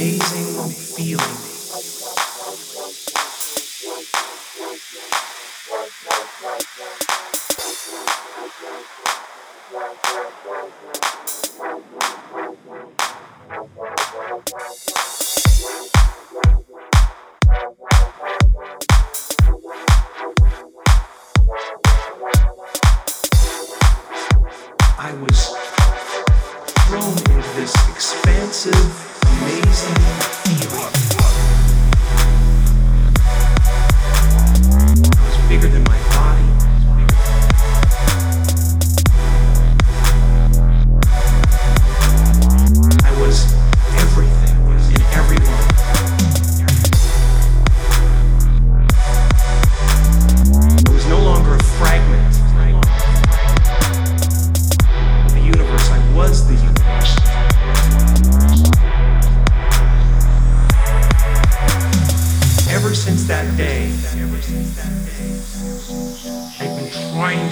amazing feeling. I was thrown into this expansive,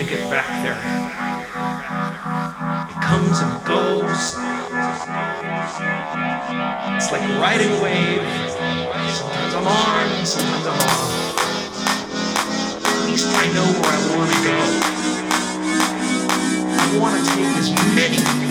get back there. It comes and goes. It's like riding a wave. Sometimes I'm on, sometimes I'm off. At least I know where I want to go. I want to take as many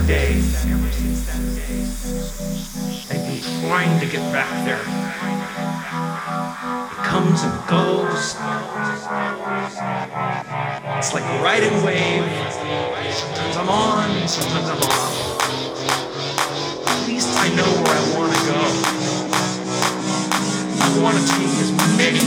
that day, I've been trying to get back there. It comes and goes. It's like a riding wave. Sometimes I'm on, sometimes I'm off. At least I know where I want to go. I want to take as many